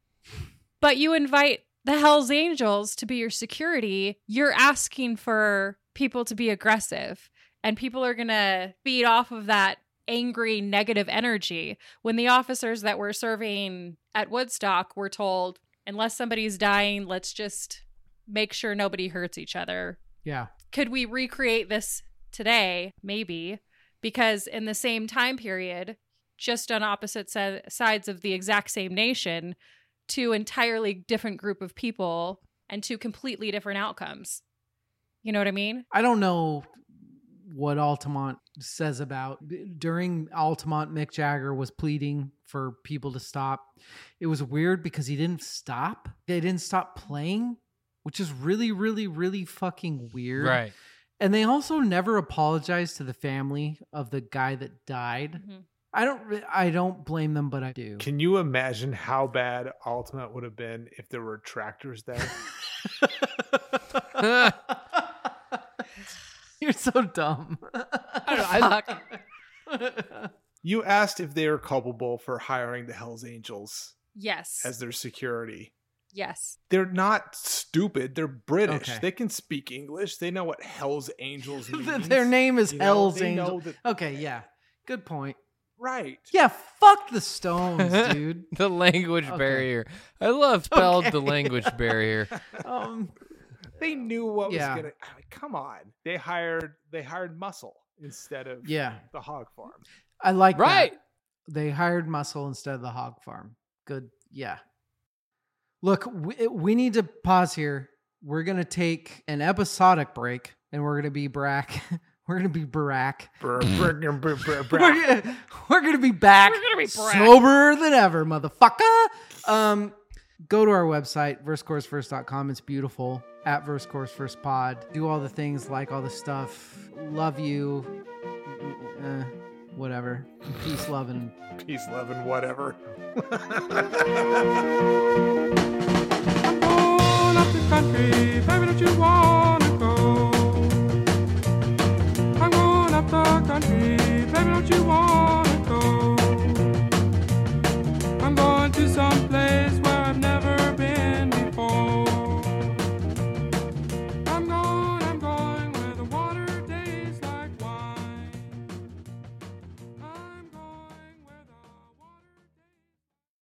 But you invite the Hells Angels to be your security, you're asking for people to be aggressive. And people are going to feed off of that angry, negative energy. When the officers that were serving at Woodstock were told, unless somebody's dying, let's just make sure nobody hurts each other. Yeah. Could we recreate this today? Maybe. Because in the same time period, just on opposite si- sides of the exact same nation, two entirely different group of people and two completely different outcomes. You know what I mean? I don't know what Altamont says about during Altamont Mick Jagger was pleading for people to stop. It was weird because he didn't stop. They didn't stop playing, which is really really really fucking weird. right. And they also never apologized to the family of the guy that died. Mhm. I don't I don't blame them, but I do. Can you imagine how bad Altamont would have been if there were tractors there? You're so dumb. you asked if they were culpable for hiring the Hells Angels Yes. as their security. Yes. They're not stupid. They're British. Okay. They can speak English. They know what Hells Angels means. Their name is You know, Hell's they Angel. know that- Okay, yeah. Good point. right. Yeah, fuck the Stones, dude. the language Okay. barrier. I love spelled the language barrier. Um, They knew what Yeah. was gonna. I mean, come on. They hired. They hired Muscle instead of yeah, the Hog Farm. I like that. Right. They hired Muscle instead of the Hog Farm. Good. Yeah. Look, we, we need to pause here. We're gonna take an episodic break, and we're gonna be back. We're gonna be Barack. Brr, brr, brr, brr, brr, brr. We're gonna, be back. We're gonna be Barack. sober than ever, motherfucker. Um, go to our website, versecoursefirst.com. It's beautiful. At Verse Course First Pod. Do all the things, like all the stuff. Love you. Uh, whatever. Peace, love, and Peace, love, and whatever. Country, baby, don't you want?